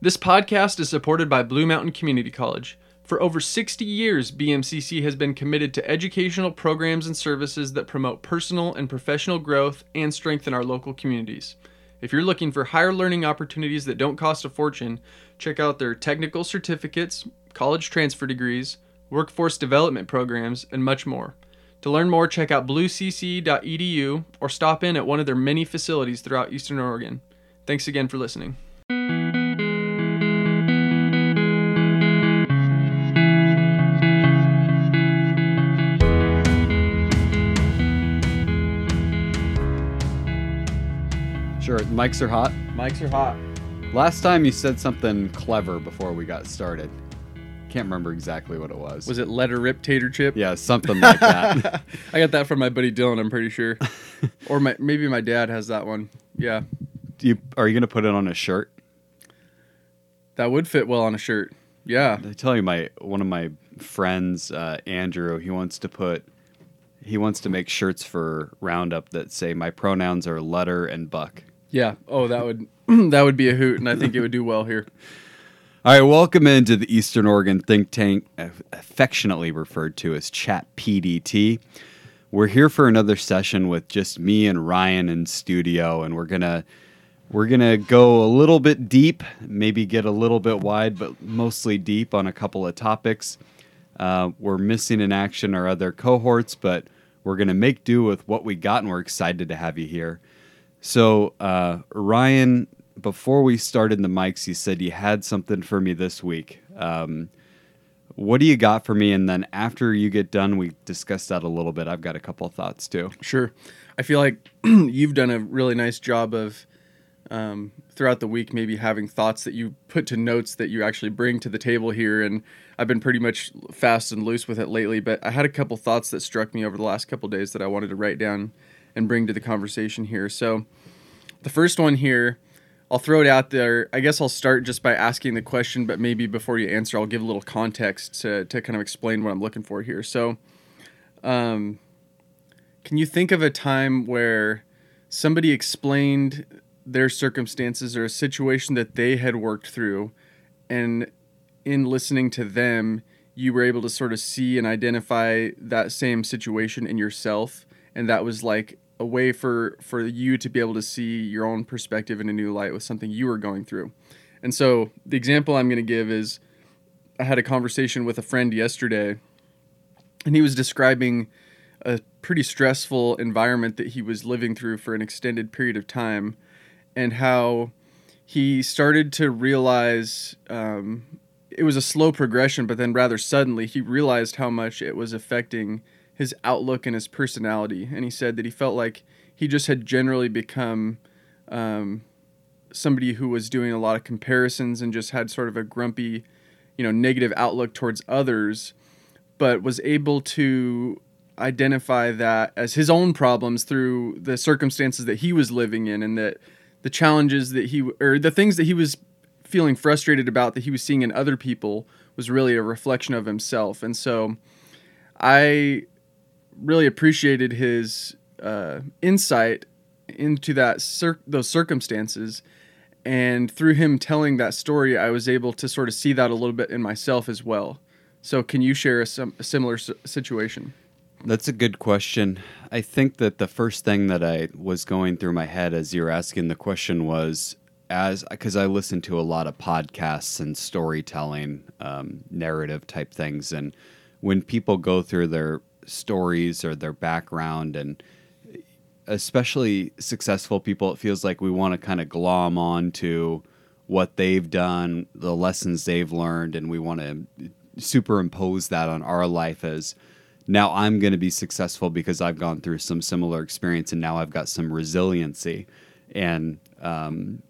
This podcast is supported by Blue Mountain Community College. For over 60 years, BMCC has been committed to educational programs and services that promote personal and professional growth and strengthen our local communities. If you're looking for higher learning opportunities that don't cost a fortune, check out their technical certificates, college transfer degrees, workforce development programs, and much more. To learn more, check out bluecc.edu or stop in at one of their many facilities throughout Eastern Oregon. Thanks again for listening. Sure, mics are hot. Mics are hot. Last time you said something clever before we got started. Can't remember exactly what it was. Was it letter rip tater chip? Yeah, something like that. I got that from my buddy Dylan, I'm pretty sure. or my, maybe my dad has that one. Yeah. Do you are you gonna put it on a shirt? That would fit well on a shirt. Yeah. I tell you, my one of my friends, uh, Andrew, he wants to put he wants to make shirts for Roundup that say my pronouns are letter and buck. Yeah. Oh, that would that would be a hoot, and I think it would do well here. All right, welcome into the Eastern Oregon think tank, affectionately referred to as Chat PDT. We're here for another session with just me and Ryan in studio, and we're gonna we're gonna go a little bit deep, maybe get a little bit wide, but mostly deep on a couple of topics. Uh, we're missing in action our other cohorts, but we're gonna make do with what we got, and we're excited to have you here. So, uh, Ryan, before we started the mics, you said you had something for me this week. Um, what do you got for me? And then after you get done, we discuss that a little bit. I've got a couple thoughts too. Sure. I feel like you've done a really nice job of um, throughout the week, maybe having thoughts that you put to notes that you actually bring to the table here. And I've been pretty much fast and loose with it lately. But I had a couple thoughts that struck me over the last couple days that I wanted to write down and bring to the conversation here. So the first one here, I'll throw it out there. I guess I'll start just by asking the question, but maybe before you answer, I'll give a little context to, to kind of explain what I'm looking for here. So, um, can you think of a time where somebody explained their circumstances or a situation that they had worked through, and in listening to them, you were able to sort of see and identify that same situation in yourself, and that was like a way for for you to be able to see your own perspective in a new light with something you were going through. And so the example I'm going to give is I had a conversation with a friend yesterday and he was describing a pretty stressful environment that he was living through for an extended period of time and how he started to realize um, it was a slow progression, but then rather suddenly he realized how much it was affecting his outlook and his personality. And he said that he felt like he just had generally become um, somebody who was doing a lot of comparisons and just had sort of a grumpy, you know, negative outlook towards others, but was able to identify that as his own problems through the circumstances that he was living in and that the challenges that he or the things that he was feeling frustrated about that he was seeing in other people was really a reflection of himself. And so I really appreciated his uh, insight into that cir- those circumstances. And through him telling that story i was able to sort of see that a little bit in myself as well. So can you share a, sim- a similar s- situation? That's a good question. I think that the first thing that I was going through my head as you were asking the question was as because I listen to a lot of podcasts and storytelling, um, narrative type things, and when people go through their stories or their background and especially successful people it feels like we want to kind of glom on to what they've done the lessons they've learned and we want to superimpose that on our life as now i'm going to be successful because i've gone through some similar experience and now i've got some resiliency. And um,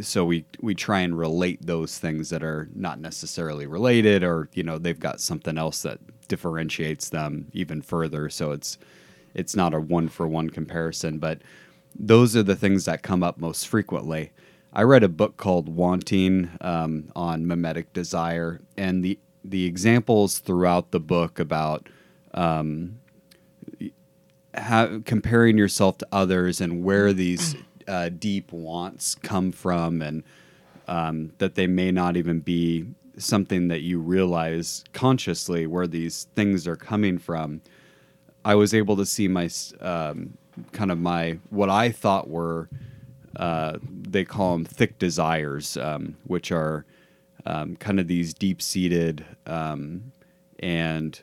so we we try and relate those things that are not necessarily related or you know they've got something else that differentiates them even further. So it's it's not a one for one comparison but those are the things that come up most frequently. I read a book called wanting um, on mimetic desire and the the examples throughout the book about um, comparing yourself to others and where these uh, deep wants come from and um, that they may not even be something that you realize consciously where these things are coming from. I was able to see my um, kind of my what I thought were uh, they call them thick desires, um, which are um, kind of these deep seated um, and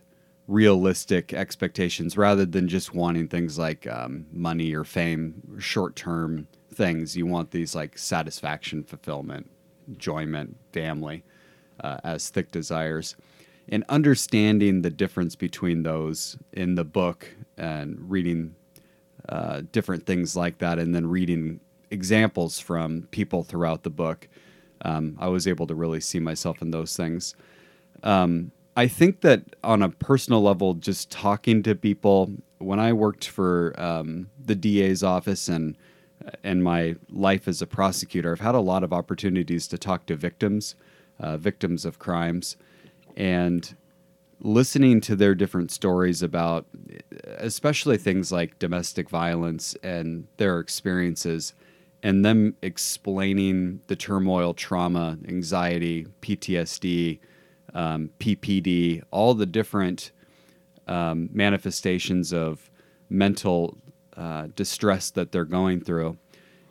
realistic expectations rather than just wanting things like um, money or fame, short term things. You want these like satisfaction, fulfillment, enjoyment, family uh, as thick desires. And understanding the difference between those in the book and reading uh, different things like that, and then reading examples from people throughout the book, um, I was able to really see myself in those things. Um, I think that on a personal level, just talking to people, when I worked for um, the DA's office and and my life as a prosecutor, I've had a lot of opportunities to talk to victims, uh, victims of crimes, and listening to their different stories about, especially things like domestic violence and their experiences, and them explaining the turmoil, trauma, anxiety, PTSD um, PPD, all the different um, manifestations of mental uh, distress that they're going through,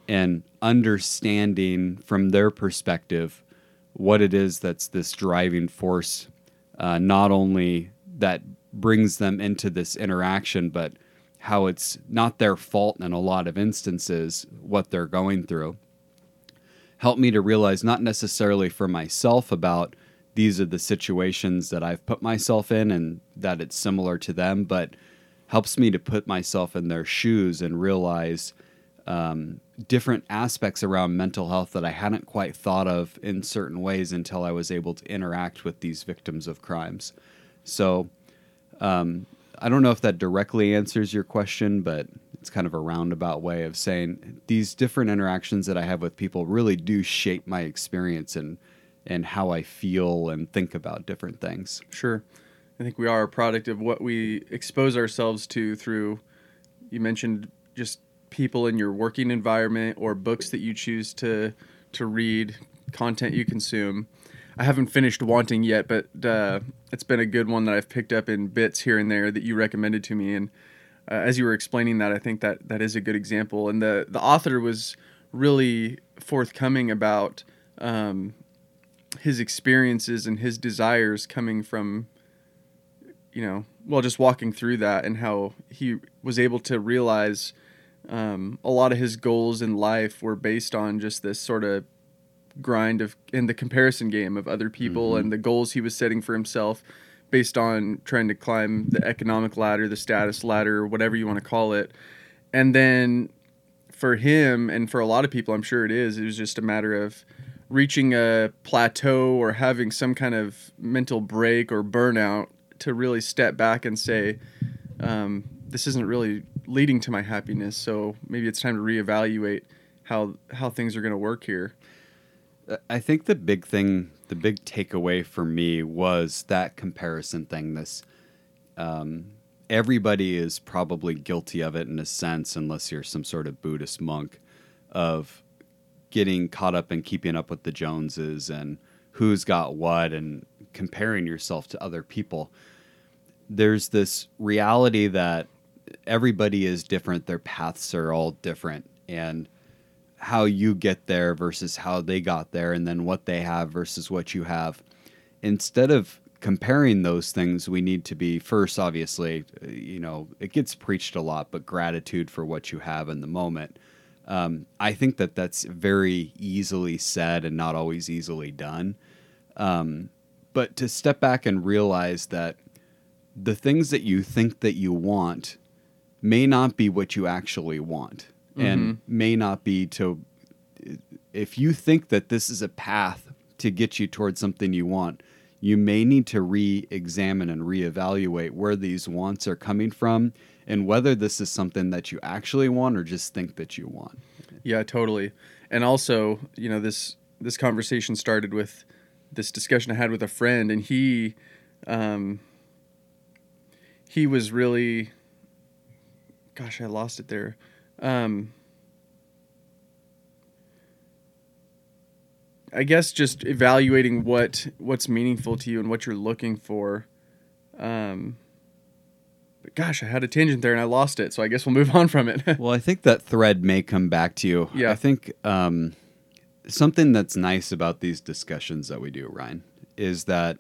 and understanding from their perspective what it is that's this driving force, uh, not only that brings them into this interaction, but how it's not their fault in a lot of instances what they're going through. Helped me to realize, not necessarily for myself about these are the situations that I've put myself in and that it's similar to them, but helps me to put myself in their shoes and realize um, different aspects around mental health that I hadn't quite thought of in certain ways until I was able to interact with these victims of crimes. So, um, I don't know if that directly answers your question, but it's kind of a roundabout way of saying these different interactions that I have with people really do shape my experience and and how I feel and think about different things. Sure. I think we are a product of what we expose ourselves to through, you mentioned just people in your working environment or books that you choose to to read, content you consume. I haven't finished Wanting yet, but uh, it's been a good one that I've picked up in bits here and there that you recommended to me. And uh, as you were explaining that, I think that that is a good example. And the the author was really forthcoming about um, his experiences and his desires coming from you know well just walking through that and how he was able to realize um, a lot of his goals in life were based on just this sort of grind of in the comparison game of other people mm-hmm. and the goals he was setting for himself based on trying to climb the economic ladder the status ladder whatever you want to call it and then for him and for a lot of people i'm sure it is it was just a matter of reaching a plateau or having some kind of mental break or burnout to really step back and say, um, this isn't really leading to my happiness. So maybe it's time to reevaluate how how things are going to work here. I think the big thing, the big takeaway for me was that comparison thing. This, um, everybody is probably guilty of it in a sense, unless you're some sort of Buddhist monk, of getting caught up in keeping up with the Joneses and who's got what and comparing yourself to other people. There's this reality that everybody is different, their paths are all different, and how you get there versus how they got there, and then what they have versus what you have. Instead of comparing those things, we need to be first, obviously, you know, it gets preached a lot, but gratitude for what you have in the moment um, I think that that's very easily said and not always easily done. Um, but to step back and realize that the things that you think that you want may not be what you actually want mm-hmm. and may not be to if you think that this is a path to get you towards something you want you may need to re-examine and reevaluate where these wants are coming from and whether this is something that you actually want or just think that you want. Yeah, totally. And also, you know, this this conversation started with this discussion I had with a friend, and he um, he was really, gosh, I lost it there. Um, I guess just evaluating what what's meaningful to you and what you're looking for. Um, but gosh, I had a tangent there and I lost it, so I guess we'll move on from it. well, I think that thread may come back to you. Yeah. I think um, something that's nice about these discussions that we do, Ryan, is that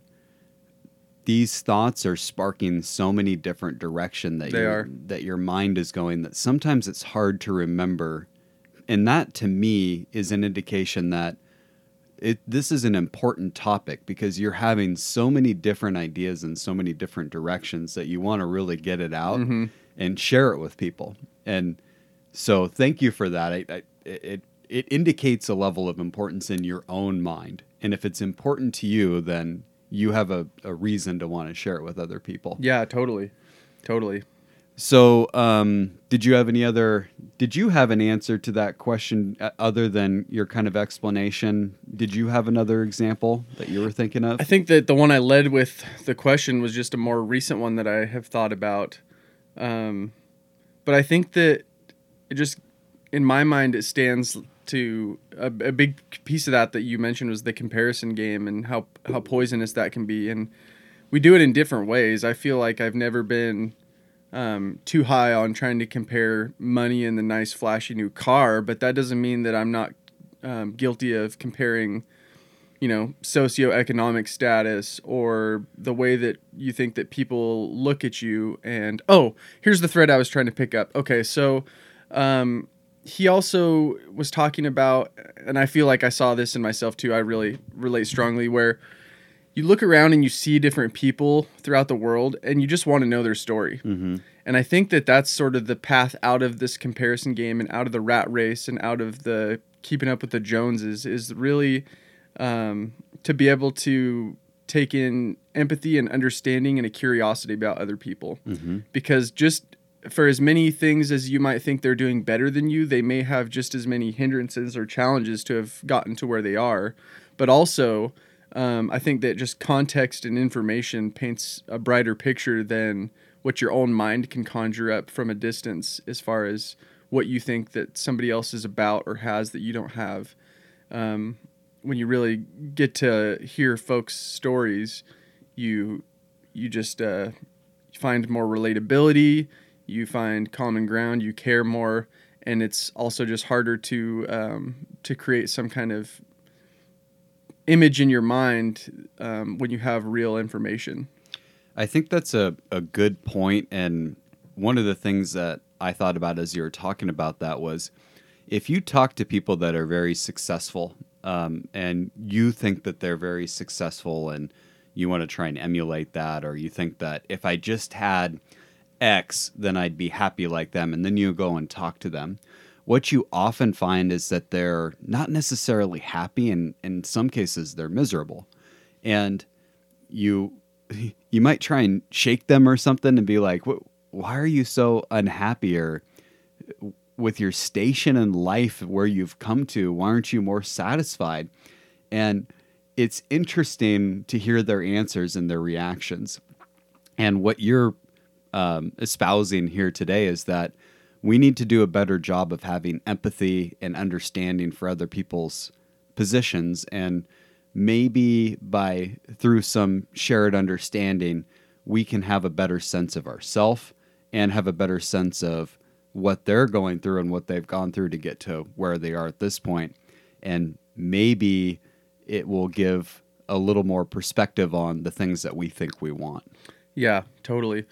these thoughts are sparking so many different direction that They your, are. that your mind is going that sometimes it's hard to remember and that to me is an indication that it this is an important topic because you're having so many different ideas in so many different directions that you want to really get it out Mhm. and share it with people and so thank you for that I, I, it it indicates a level of importance in your own mind and if it's important to you then you have a, a reason to want to share it with other people yeah, totally, totally. so, um, did you have any other? Did you have an answer to that question uh, other than your kind of explanation? Did you have another example that you were thinking of? I think that the one I led with the question was just a more recent one that I have thought about. Um, but I think that it just, in my mind, it stands to a, a big piece of that that you mentioned was the comparison game and how how poisonous that can be. And we do it in different ways. I feel like I've never been um, too high on trying to compare money and the nice flashy new car, but that doesn't mean that I'm not um, guilty of comparing you know socioeconomic status or the way that you think that people look at you and oh here's the thread i was trying to pick up okay so um, he also was talking about and i feel like i saw this in myself too i really relate strongly where you look around and you see different people throughout the world and you just want to know their story mm-hmm. and I think that that's sort of the path out of this comparison game and out of the rat race and out of the keeping up with the Joneses is really um, to be able to take in empathy and understanding and a curiosity about other people. Mm-hmm. Because just for as many things as you might think they're doing better than you, they may have just as many hindrances or challenges to have gotten to where they are. But also, um, I think that just context and information paints a brighter picture than what your own mind can conjure up from a distance as far as what you think that somebody else is about or has that you don't have. Um, when you really get to hear folks' stories, you you just uh, find more relatability, you find common ground, you care more, and it's also just harder to um, to create some kind of image in your mind um, when you have real information. I think that's a, a good point. And one of the things that I thought about as you were talking about that was if you talk to people that are very successful um, and you think that they're very successful and you want to try and emulate that, or you think that if I just had X, then I'd be happy like them, and then you go and talk to them. What you often find is that they're not necessarily happy, and in some cases, they're miserable. And you you might try and shake them or something and be like, "Why are you so unhappy?" Or with your station in life where you've come to, why aren't you more satisfied? And it's interesting to hear their answers and their reactions. And what you're um, espousing here today is that we need to do a better job of having empathy and understanding for other people's positions. And maybe by through some shared understanding we can have a better sense of ourself and have a better sense of what they're going through and what they've gone through to get to where they are at this point. And maybe it will give a little more perspective on the things that we think we want. Yeah, totally.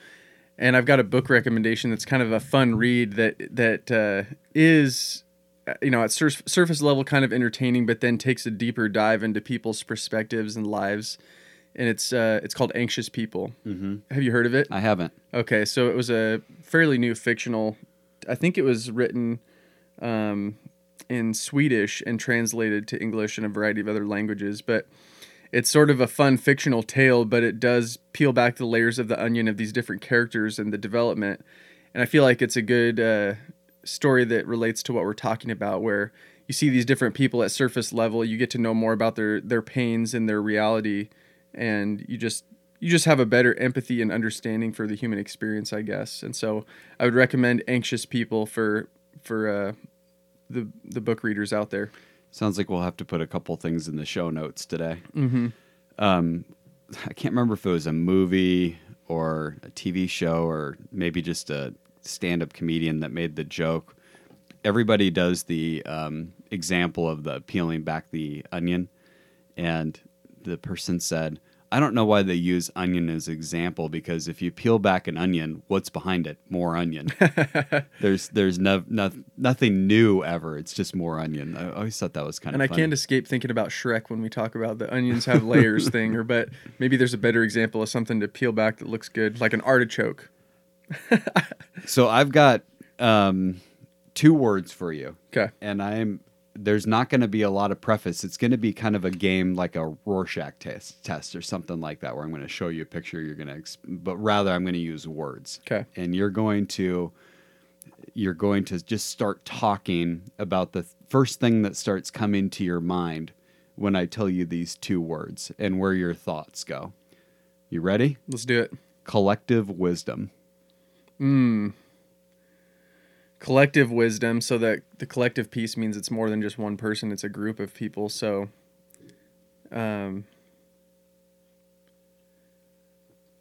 And I've got a book recommendation that's kind of a fun read that that uh, is, uh, you know, at sur- surface level kind of entertaining, but then takes a deeper dive into people's perspectives and lives. And it's uh, it's called Anxious People. mm-hmm. Have you heard of it? i haven't Okay, so it was a fairly new fictional. I think it was written um, in Swedish and translated to English and a variety of other languages. But it's sort of a fun fictional tale, but it does peel back the layers of the onion of these different characters and the development. And I feel like it's a good uh, story that relates to what we're talking about, where you see these different people at surface level, you get to know more about their their pains and their reality, and you just you just have a better empathy and understanding for the human experience, I guess. And so I would recommend Anxious People for for uh, the the book readers out there. Sounds like we'll have to put a couple things in the show notes today. Mm-hmm. Um, I can't remember if it was a movie or a TV show or maybe just a stand-up comedian that made the joke. Everybody does the um, example of the peeling back the onion, and the person said, I don't know why they use onion as example because if you peel back an onion, what's behind it? More onion. there's there's no, no, nothing new ever. It's just more onion. I always thought that was kind and of. And I can't escape thinking about Shrek when we talk about the onions have layers thing, or but maybe there's a better example of something to peel back that looks good, like an artichoke. so I've got um, two words for you. Okay. And I'm there's not going to be a lot of preface. It's going to be kind of a game like a Rorschach test, test or something like that, where I'm going to show you a picture. You're going to, exp- but rather I'm going to use words. Okay. And you're going to, you're going to just start talking about the first thing that starts coming to your mind when I tell you these two words and where your thoughts go. You ready? Let's do it. Collective wisdom. Hmm. Collective wisdom, so that the collective piece means it's more than just one person; it's a group of people. So, um,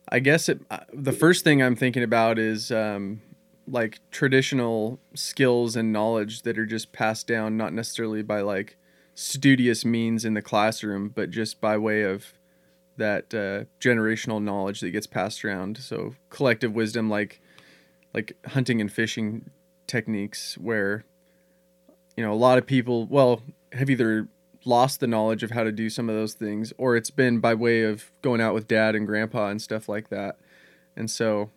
I guess it. uh, The first thing I'm thinking about is um, like traditional skills and knowledge that are just passed down, not necessarily by like studious means in the classroom, but just by way of that uh, generational knowledge that gets passed around. So collective wisdom, like like hunting and fishing techniques, where you know a lot of people, well, have either lost the knowledge of how to do some of those things, or it's been by way of going out with dad and grandpa and stuff like that. And so,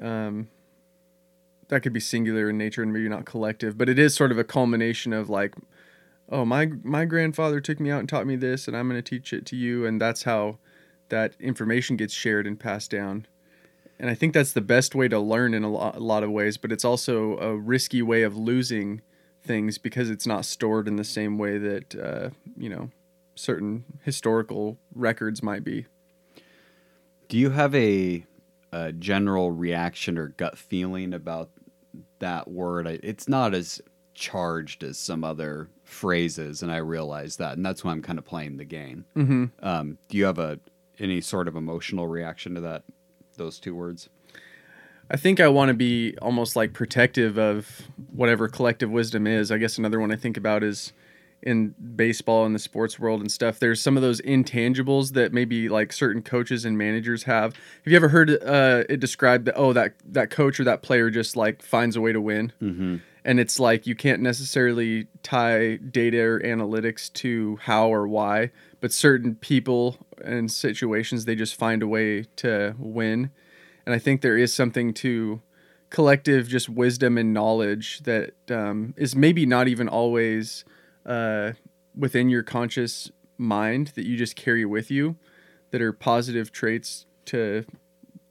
um, that could be singular in nature and maybe not collective, but it is sort of a culmination of like, oh my my grandfather took me out and taught me this, and I'm going to teach it to you, and that's how that information gets shared and passed down. And I think that's the best way to learn in a lot, a lot of ways, but it's also a risky way of losing things because it's not stored in the same way that uh, you know certain historical records might be. Do you have a, a general reaction or gut feeling about that word? It's not as charged as some other phrases, and I realize that, and that's why I'm kind of playing the game. Mm-hmm. Um, do you have a any sort of emotional reaction to that? Those two words. I think I want to be almost like protective of whatever collective wisdom is. I guess another one I think about is in baseball and the sports world and stuff. There's some of those intangibles that maybe like certain coaches and managers have. Have you ever heard uh, it described that oh that that coach or that player just like finds a way to win? Mm-hmm. And it's like you can't necessarily tie data or analytics to how or why but certain people and situations they just find a way to win. And i think there is something to collective just wisdom and knowledge that um, is maybe not even always uh, within your conscious mind that you just carry with you that are positive traits to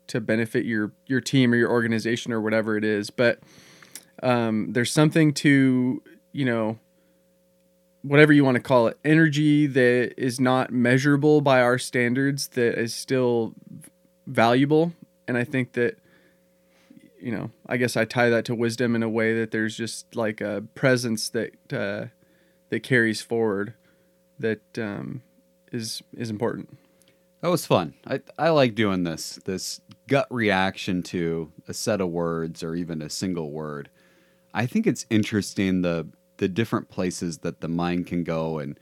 to benefit your your team or your organization or whatever it is. But um, there's something to you know whatever you want to call it energy that is not measurable by our standards that is still valuable and i think that you know i guess i tie that to wisdom in a way that there's just like a presence that uh, that carries forward that um, is is important That was fun. I I like doing this. This gut reaction to a set of words or even a single word. I think it's interesting the the different places that the mind can go and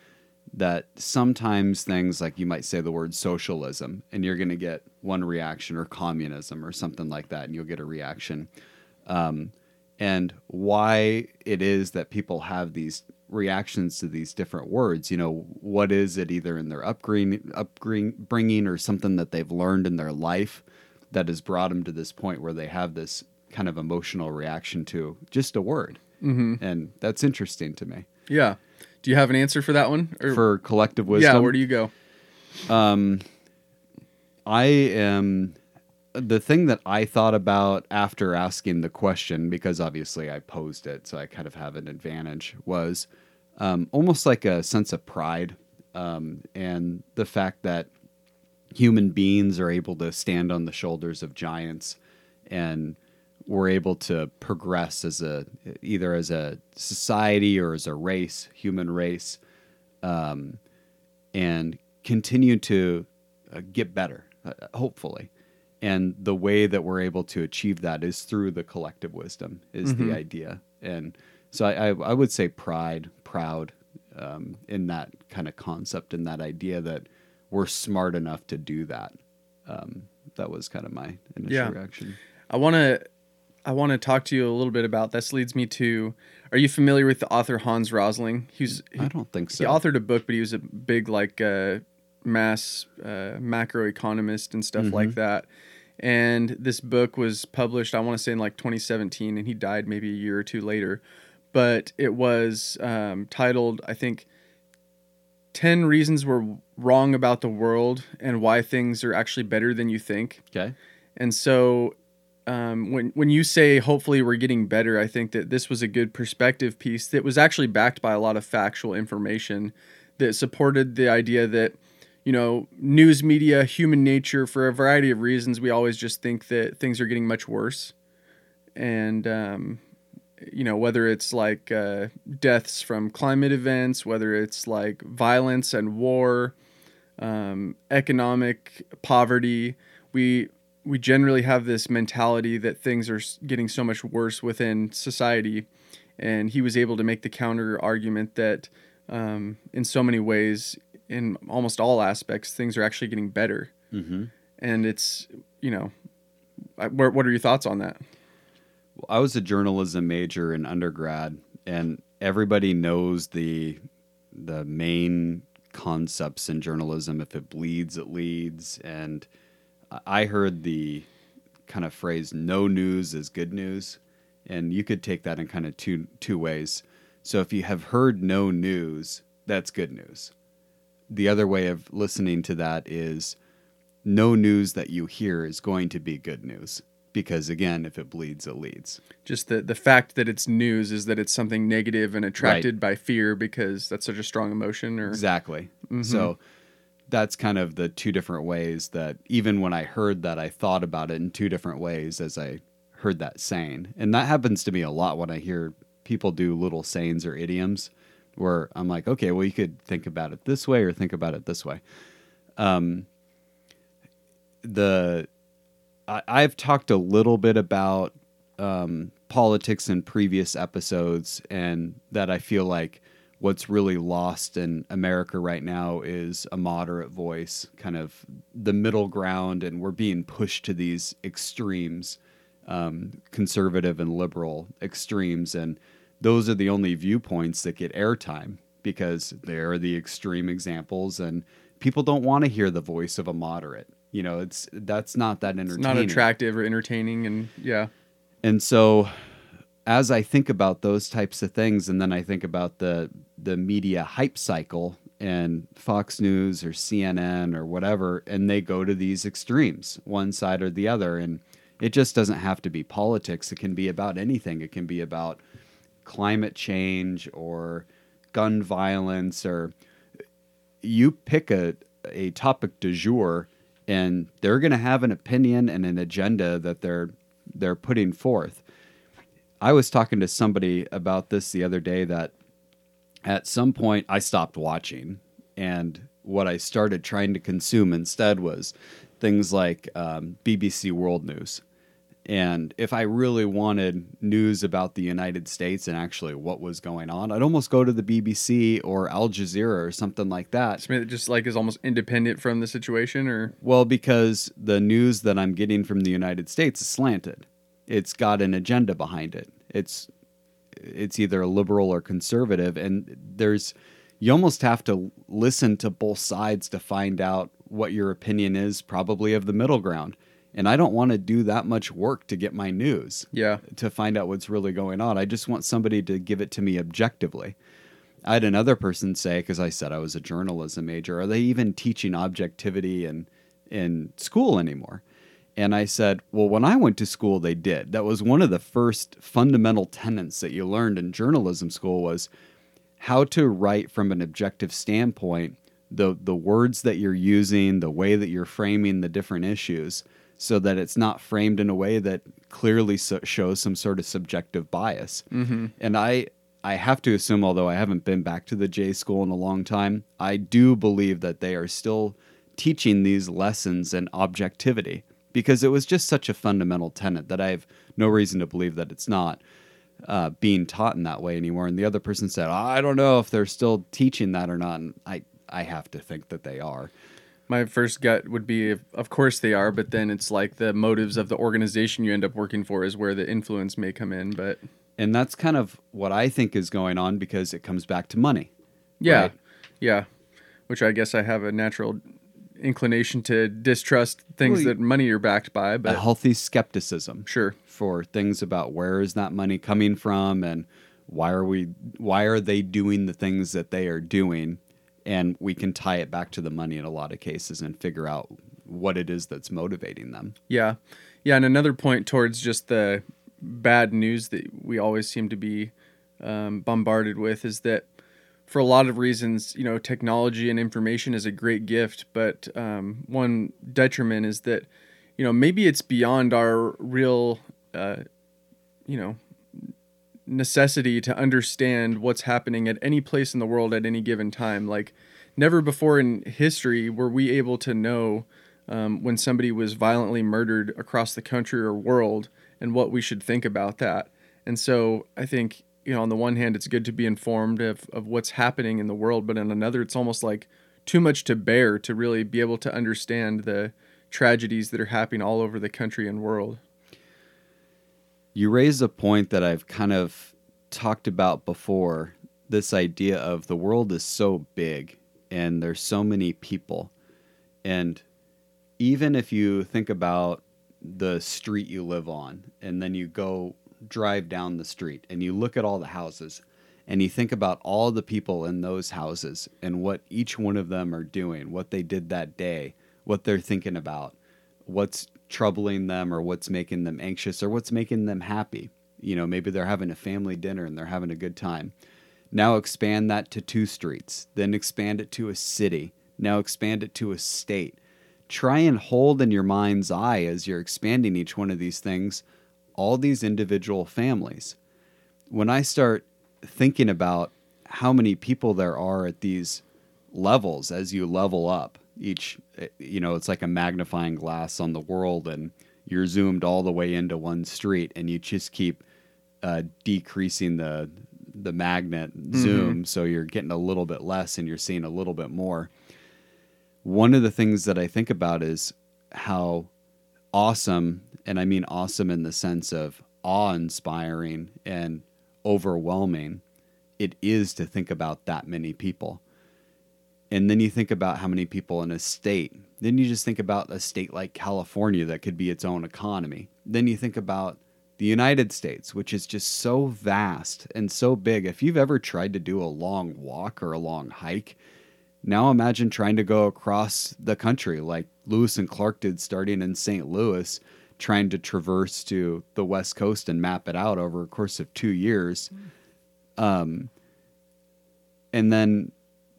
that sometimes things like you might say the word socialism and you're going to get one reaction or communism or something like that and you'll get a reaction um, and why it is that people have these reactions to these different words. You know, what is it either in their upbringing, upbringing or something that they've learned in their life that has brought them to this point where they have this kind of emotional reaction to just a word. mm-hmm. And that's interesting to me. yeah do you have an answer for that one or For collective wisdom, yeah where do you go Um, I am the thing that I thought about after asking the question, because obviously I posed it, so I kind of have an advantage, was um, almost like a sense of pride um, and the fact that human beings are able to stand on the shoulders of giants and we're able to progress as a either as a society or as a race, human race, um, and continue to uh, get better, uh, hopefully. And the way that we're able to achieve that is through the collective wisdom, is Mhm. the idea. And so I, I, I would say pride, proud um, in that kind of concept and that idea that we're smart enough to do that. Um, that was kind of my initial Yeah. reaction. I want to I want to talk to you a little bit about this leads me to are you familiar with the author Hans Rosling? He's he, I don't think so. he authored a book but he was a big like uh, mass uh, macroeconomist and stuff like Mhm. that. And this book was published I want to say in like 2017 and he died maybe a year or two later. But it was um, titled I think 10 reasons we're wrong about the world and why things are actually better than you think. okay. And so um, when when you say hopefully we're getting better, I think that this was a good perspective piece that was actually backed by a lot of factual information that supported the idea that you know news media, human nature, for a variety of reasons, we always just think that things are getting much worse, and um, you know whether it's like uh, deaths from climate events, whether it's like violence and war, um, economic poverty, we we generally have this mentality that things are getting so much worse within society, and he was able to make the counter argument that um, in so many ways, in almost all aspects, things are actually getting better, Mm-hmm. and it's you know, I- what what are your thoughts on that? Well, I was a journalism major in undergrad, and everybody knows the the main concepts in journalism. If it bleeds, it leads. And I- heard the kind of phrase "no news is good news," and you could take that in kind of two two ways. So if you have heard no news, that's good news. The other way of listening to that is no news that you hear is going to be good news because again if it bleeds it leads Just the the fact that it's news is that it's something negative and attracted by fear because that's such a strong emotion. Or exactly Mhm. so that's kind of the two different ways that even when i heard that i thought about it in two different ways as i heard that saying. And that happens to me a lot when i hear people do little sayings or idioms where i'm like okay well you could think about it this way or think about it this way. Um, the I, I've talked a little bit about um, politics in previous episodes, and that I feel like what's really lost in America right now is a moderate voice, kind of the middle ground, and we're being pushed to these extremes, um, conservative and liberal extremes, and those are the only viewpoints that get airtime because they're the extreme examples, and people don't want to hear the voice of a moderate. You know, it's that's not that it's entertaining. not attractive or entertaining, and yeah, And so as I think about those types of things and then I think about the the media hype cycle and Fox News or CNN or whatever and they go to these extremes, one side or the other and it just doesn't have to be politics, it can be about anything. It can be about climate change or gun violence or you pick a a topic du jour and they're going to have an opinion and an agenda that they're they're putting forth. I was talking to somebody about this the other day that at some point I stopped watching and what I started trying to consume instead was things like um, BBC World News. And if I really wanted news about the United States and actually what was going on, I'd almost go to the BBC or Al Jazeera or something like that. something that just like is almost independent from the situation, or Well, because the news that I'm getting from the United States is slanted. It's got an agenda behind it. It's it's either liberal or conservative and there's you almost have to listen to both sides to find out what your opinion is probably of the middle ground. And I don't want to do that much work to get my news yeah, to find out what's really going on. I just want somebody to give it to me objectively. I had another person say, because I said I was a journalism major, are they even teaching objectivity in in school anymore? And I said, well, when I went to school, they did. That was one of the first fundamental tenets that you learned in journalism school was how to write from an objective standpoint, the the words that you're using, the way that you're framing the different issues, so that it's not framed in a way that clearly so, shows some sort of subjective bias. Mm-hmm. And I I have to assume, although I haven't been back to the J school in a long time, I do believe that they are still teaching these lessons in objectivity because it was just such a fundamental tenet that I have no reason to believe that it's not uh, being taught in that way anymore. And the other person said, I don't know if they're still teaching that or not. And I, I have to think that they are. My first gut would be, of course they are, but then it's like the motives of the organization you end up working for is where the influence may come in. But and that's kind of what I think is going on because it comes back to money. Yeah, right? yeah, which I guess I have a natural inclination to distrust things well, that money are backed by, but a healthy skepticism. Sure. For things about where is that money coming from and why are we why are they doing the things that they are doing and we can tie it back to the money in a lot of cases and figure out what it is that's motivating them. Yeah. Yeah, and another point towards just the bad news that we always seem to be um, bombarded with is that for a lot of reasons, you know, technology and information is a great gift, but um, one detriment is that, you know, maybe it's beyond our real, uh, you know, necessity to understand what's happening at any place in the world at any given time. Like, never before in history were we able to know um, when somebody was violently murdered across the country or world and what we should think about that. And so I think you know, on the one hand, it's good to be informed of, of what's happening in the world, but on another, it's almost like too much to bear to really be able to understand the tragedies that are happening all over the country and world. You raise a point that I've kind of talked about before this idea of the world is so big and there's so many people. And even if you think about the street you live on and then you go drive down the street and you look at all the houses and you think about all the people in those houses and what each one of them are doing, what they did that day, what they're thinking about, what's troubling them or what's making them anxious or what's making them happy. You know, maybe they're having a family dinner and they're having a good time. Now expand that to two streets, then expand it to a city, now expand it to a state. Try and hold in your mind's eye as you're expanding each one of these things all these individual families. When I start thinking about how many people there are at these levels as you level up each you know it's like a magnifying glass on the world and you're zoomed all the way into one street and you just keep uh, decreasing the the magnet mm-hmm. zoom so you're getting a little bit less and you're seeing a little bit more one of the things that i think about is how awesome and I mean awesome in the sense of awe inspiring and overwhelming it is to think about that many people. And then you think about how many people in a state. Then you just think about a state like California that could be its own economy. Then you think about the United States, which is just so vast and so big. If you've ever tried to do a long walk or a long hike, now imagine trying to go across the country like Lewis and Clark did starting in St. Louis trying to traverse to the West Coast and map it out over a course of two years. Um, and then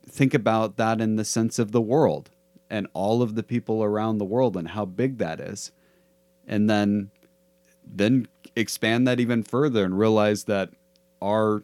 think about that in the sense of the world and all of the people around the world and how big that is. And then then expand that even further and realize that our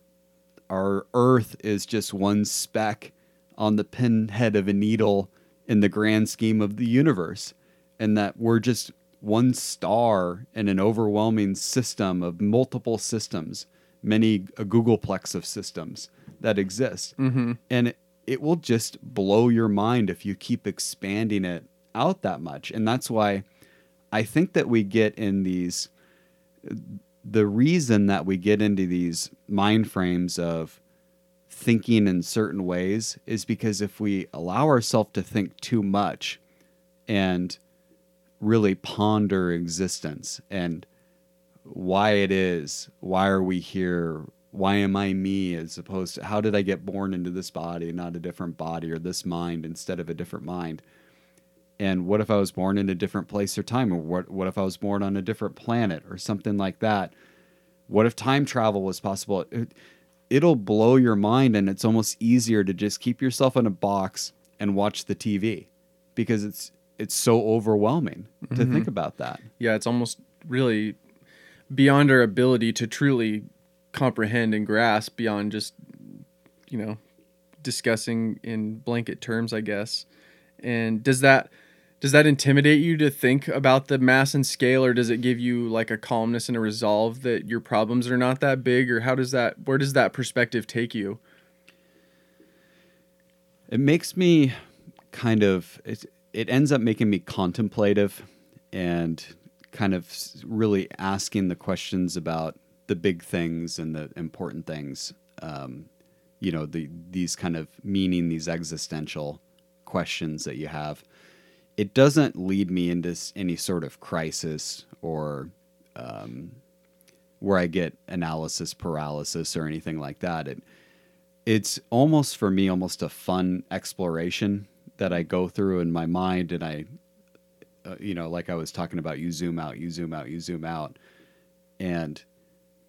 our earth is just one speck on the pinhead of a needle in the grand scheme of the universe and that we're just one star in an overwhelming system of multiple systems, many a googolplex of systems that exist. Mm-hmm. And it, it will just blow your mind if you keep expanding it out that much. And that's why I think that we get in these the reason that we get into these mind frames of thinking in certain ways is because if we allow ourselves to think too much and really ponder existence and why it is, why are we here, why am I me, as opposed to how did I get born into this body, and not a different body, or this mind instead of a different mind. And what if I was born in a different place or time, or what, what if I was born on a different planet, or something like that? What if time travel was possible? It, it'll blow your mind, and it's almost easier to just keep yourself in a box and watch the TV because it's it's so overwhelming mm-hmm. to think about that. Yeah, it's almost really beyond our ability to truly comprehend and grasp beyond just you know discussing in blanket terms i guess and does that does that intimidate you to think about the mass and scale or does it give you like a calmness and a resolve that your problems are not that big or how does that where does that perspective take you it makes me kind of it, it ends up making me contemplative and kind of really asking the questions about the big things and the important things um, you know the these kind of meaning these existential questions that you have it doesn't lead me into any sort of crisis or um, where I get analysis paralysis or anything like that. It it's almost for me almost a fun exploration that I go through in my mind, and I, uh, you know, like I was talking about, you zoom out, you zoom out, you zoom out, and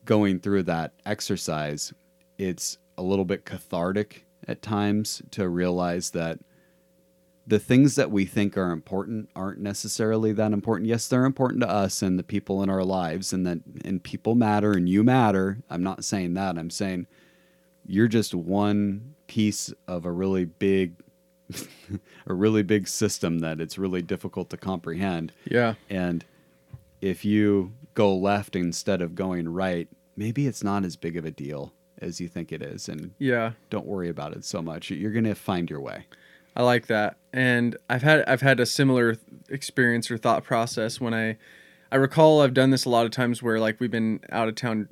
going through that exercise, it's a little bit cathartic at times to realize that the things that we think are important aren't necessarily that important. Yes, they're important to us and the people in our lives and that and people matter and you matter. I'm not saying that. I'm saying you're just one piece of a really big a really big system that it's really difficult to comprehend. Yeah. And if you go left instead of going right, maybe it's not as big of a deal as you think it is and Yeah. don't worry about it so much. You're going to find your way. I like that, and I've had I've had a similar experience or thought process when I I recall I've done this a lot of times where like we've been out of town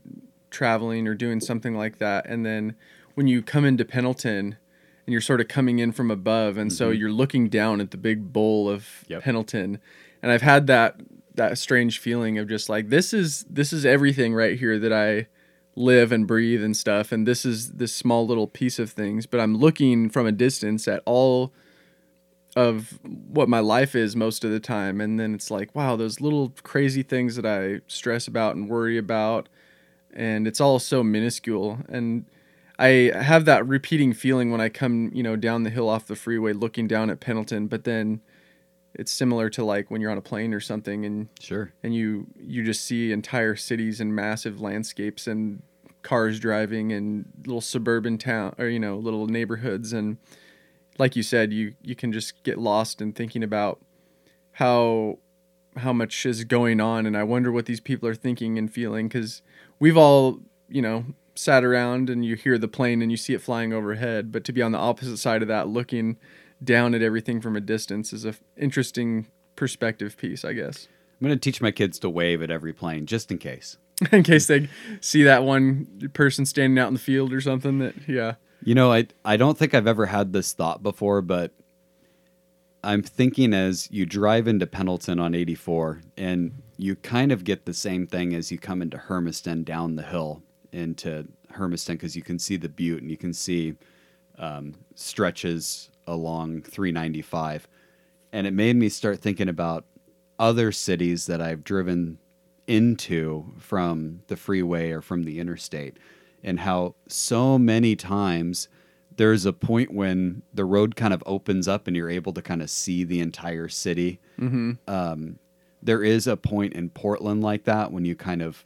traveling or doing something like that, and then when you come into Pendleton and you're sort of coming in from above, and so mm-hmm. you're looking down at the big bowl of Yep. Pendleton, and I've had that that strange feeling of just like this is this is everything right here that I live and breathe and stuff and this is this small little piece of things but i'm looking from a distance at all of what my life is most of the time and then it's like wow those little crazy things that i stress about and worry about and it's all so minuscule and i have that repeating feeling when i come you know down the hill off the freeway looking down at pendleton but then it's similar to like when you're on a plane or something and Sure. and you you just see entire cities and massive landscapes and cars driving and little suburban town or you know little neighborhoods and like you said you you can just get lost in thinking about how how much is going on and I wonder what these people are thinking and feeling cuz we've all you know sat around and you hear the plane and you see it flying overhead but to be on the opposite side of that looking down at everything from a distance is a f- interesting perspective piece I guess. I'm going to teach my kids to wave at every plane just in case. in case they see that one person standing out in the field or something that yeah. You know, I I don't think I've ever had this thought before, but I'm thinking as you drive into Pendleton on 84 and you kind of get the same thing as you come into Hermiston down the hill into Hermiston because you can see the butte and you can see um, stretches along 395. And it made me start thinking about other cities that I've driven into from the freeway or from the interstate, and how so many times there's a point when the road kind of opens up and you're able to kind of see the entire city. mm-hmm. Um, there is a point in Portland like that when you kind of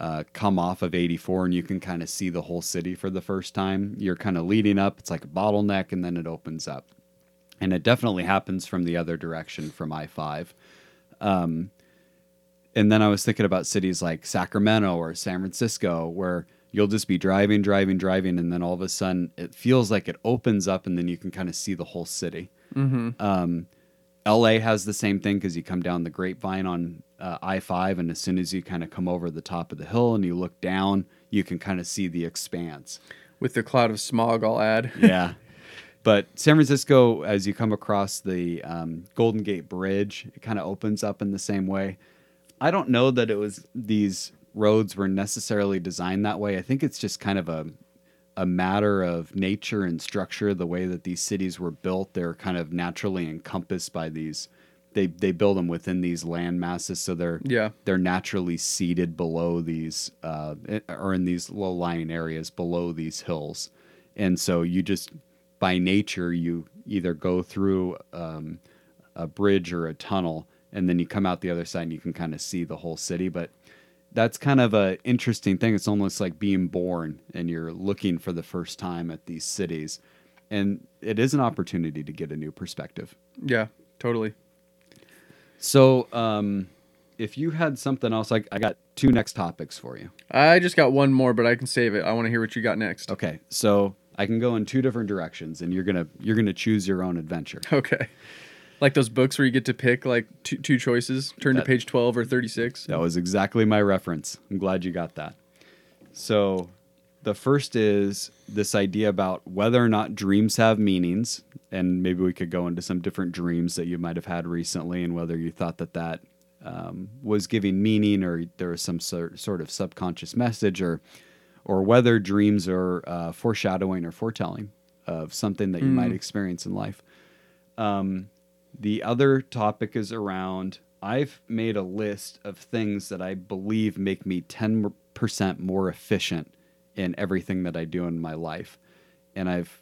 uh, come off of 84 and you can kind of see the whole city for the first time. You're kind of leading up, it's like a bottleneck, and then it opens up. And it definitely happens from the other direction from I 5. Um, and then I was thinking about cities like Sacramento or San Francisco where you'll just be driving, driving, driving, and then all of a sudden it feels like it opens up and then you can kind of see the whole city. Mm-hmm. Um, LA has the same thing because you come down the grapevine on uh, I 5, and as soon as you kind of come over the top of the hill and you look down, you can kind of see the expanse. with the cloud of smog I'll add Yeah. But San Francisco, as you come across the um, Golden Gate Bridge, it kind of opens up in the same way. I don't know that it was these roads were necessarily designed that way. I think it's just kind of a a matter of nature and structure, the way that these cities were built. They're kind of naturally encompassed by these. They they build them within these land masses, so they're yeah they're naturally seated below these uh, or in these low lying areas below these hills and so you just by nature you either go through um, a bridge or a tunnel and then you come out the other side and you can kind of see the whole city but that's kind of a interesting thing. It's almost like being born and you're looking for the first time at these cities. And it is an opportunity to get a new perspective. Yeah, totally. So, um, if you had something else, I, I got two next topics for you. I just got one more, but I can save it. I want to hear what you got next. Okay, so I can go in two different directions, and you're gonna you're gonna choose your own adventure. Okay. Like those books where you get to pick like two, two choices. Turn That- to page 12 or 36. That was exactly my reference. I'm glad you got that. So, the first is this idea about whether or not dreams have meanings, and maybe we could go into some different dreams that you might have had recently, and whether you thought that that um, was giving meaning, or there was some sort sort of subconscious message, or or whether dreams are uh, foreshadowing or foretelling of something that you might experience in life. Um, the other topic is around I've made a list of things that I believe make me 10% more efficient in everything that I do in my life. And I've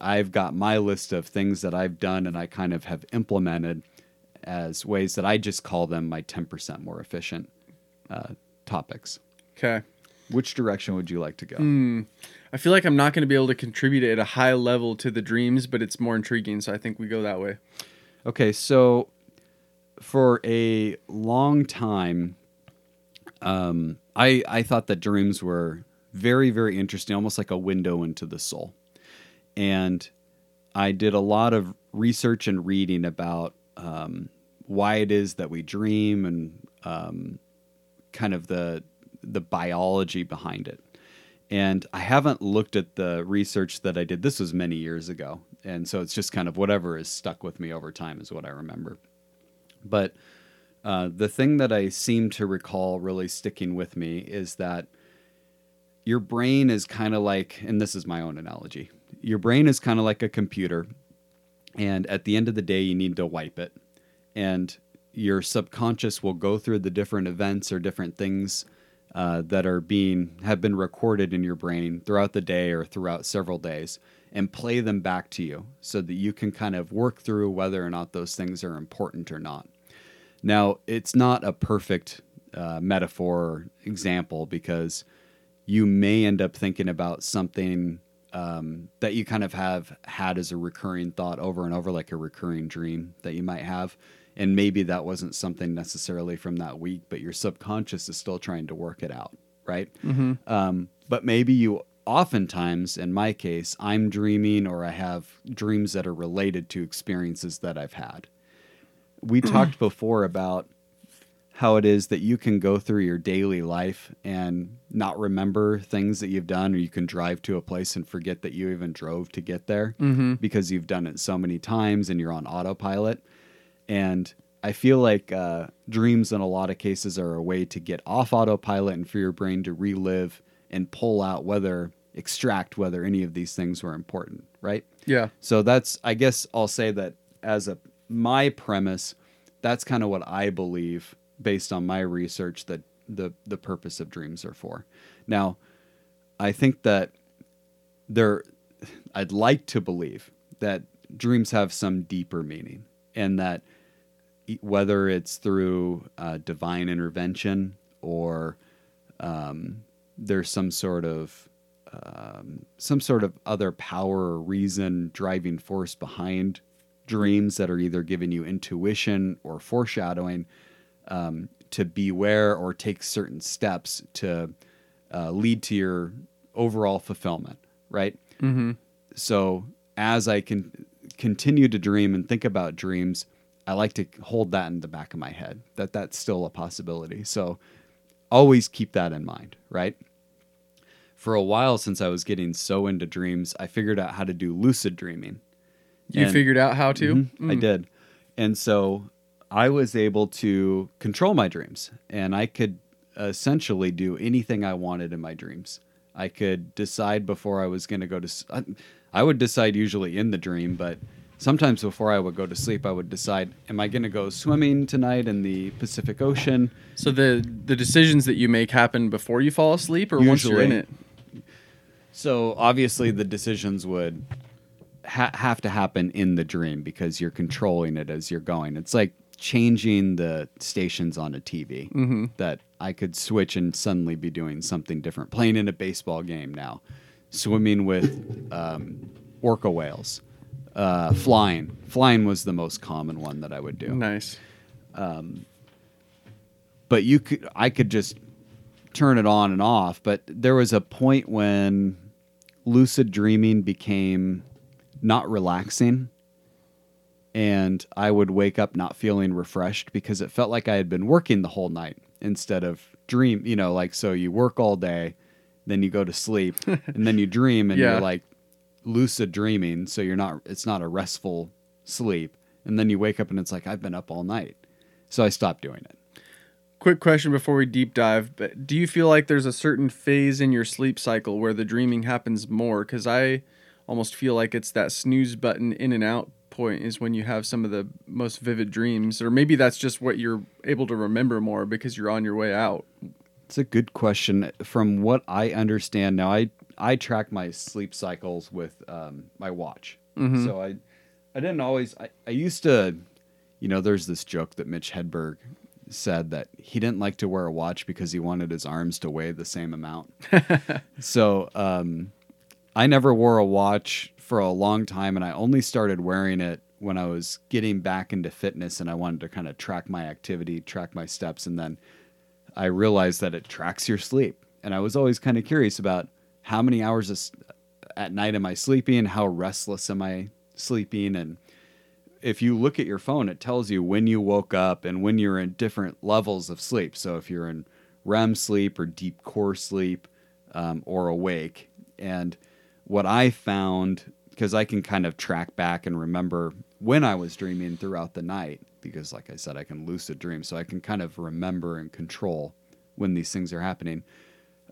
I've got my list of things that I've done and I kind of have implemented as ways that I just call them my 10% more efficient uh, topics. Okay. Which direction would you like to go? Hmm. I feel like I'm not going to be able to contribute at a high level to the dreams, but it's more intriguing. So I think we go that way. Okay, so for a long time, um, I I thought that dreams were very very interesting, almost like a window into the soul, and I did a lot of research and reading about um, why it is that we dream and um, kind of the the biology behind it. And I haven't looked at the research that I did. This was many years ago. And so it's just kind of whatever is stuck with me over time is what I remember. But uh, the thing that I seem to recall really sticking with me is that your brain is kind of like, and this is my own analogy, your brain is kind of like a computer. And at the end of the day, you need to wipe it. And your subconscious will go through the different events or different things uh, that are being have been recorded in your brain throughout the day or throughout several days and play them back to you so that you can kind of work through whether or not those things are important or not. Now, it's not a perfect uh, metaphor or example because you may end up thinking about something um, that you kind of have had as a recurring thought over and over, like a recurring dream that you might have. And maybe that wasn't something necessarily from that week, but your subconscious is still trying to work it out, right? Um, but maybe you, oftentimes, in my case, I'm dreaming or I have dreams that are related to experiences that I've had. We talked before about how it is that you can go through your daily life and not remember things that you've done, or you can drive to a place and forget that you even drove to get there because you've done it so many times and you're on autopilot. And I feel like uh, dreams in a lot of cases are a way to get off autopilot and for your brain to relive and pull out whether, extract whether any of these things were important, right? Yeah. So that's I guess I'll say that as a my premise, that's kind of what I believe based on my research that the the purpose of dreams are for. Now, I think that there I'd like to believe that dreams have some deeper meaning and that whether it's through uh, divine intervention or um, there's some sort of um, some sort of other power or reason driving force behind dreams that are either giving you intuition or foreshadowing um, to beware or take certain steps to uh, lead to your overall fulfillment right Mm-hmm. so as I can continue to dream and think about dreams, I like to hold that in the back of my head that that's still a possibility. So always keep that in mind, right? For a while since I was getting so into dreams, I figured out how to do lucid dreaming. You And- figured out how to? Mhm, I Mm. did. And so I was able to control my dreams and I could essentially do anything I wanted in my dreams. I could decide before I was going to go to I would decide usually in the dream, but sometimes before I would go to sleep, I would decide am I going to go swimming tonight in the Pacific Ocean? So the the decisions that you make happen before you fall asleep or once you're in Usually. it? So obviously the decisions would ha- have to happen in the dream because you're controlling it as you're going. It's like changing the stations on a TV Mm-hmm. that I could switch and suddenly be doing something different, playing in a baseball game now, swimming with um, orca whales, uh, flying. Flying was the most common one that I would do. Nice. But you could, I could just turn it on and off. But there was a point when lucid dreaming became not relaxing and I would wake up not feeling refreshed because it felt like I had been working the whole night instead of dream, you know, like so you work all day, then you go to sleep, and then you dream and Yeah. you're like lucid dreaming, so you're not it's not a restful sleep, and then you wake up and it's like I've been up all night. So I stopped doing it. Quick question before we deep dive, but do you feel like there's a certain phase in your sleep cycle where the dreaming happens more? Because I almost feel like it's that snooze button in and out point is when you have some of the most vivid dreams, or maybe that's just what you're able to remember more because you're on your way out. It's a good question. From what I understand now, I I track my sleep cycles with um, my watch. Mhm. So I I didn't always. I, I used to, you know, there's this joke that Mitch Hedberg said that he didn't like to wear a watch because he wanted his arms to weigh the same amount. so um, I never wore a watch for a long time, and I only started wearing it when I was getting back into fitness and I wanted to kind of track my activity, track my steps, and then I realized that it tracks your sleep. And I was always kind of curious about how many hours of s- at night am I sleeping, how restless am I sleeping, and if you look at your phone, it tells you when you woke up and when you're in different levels of sleep. So if you're in REM sleep or deep core sleep um, or awake. And what I found, because I can kind of track back and remember when I was dreaming throughout the night, because like I said, I can lucid dream. So I can kind of remember and control when these things are happening.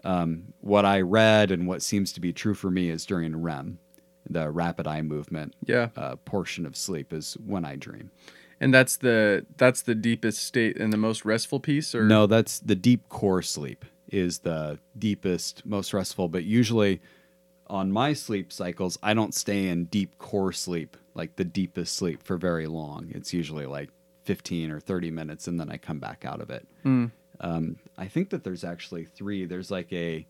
Um, what I read and what seems to be true for me is during REM, the rapid eye movement Yeah, uh, portion of sleep is when I dream. and that's the that's the deepest state and the most restful piece. Or No, that's the deep core sleep is the deepest, most restful. But usually on my sleep cycles, I don't stay in deep core sleep, like the deepest sleep, for very long. It's usually like 15 or 30 minutes, and then I come back out of it. Hmm. Um, I think that there's actually three. There's like a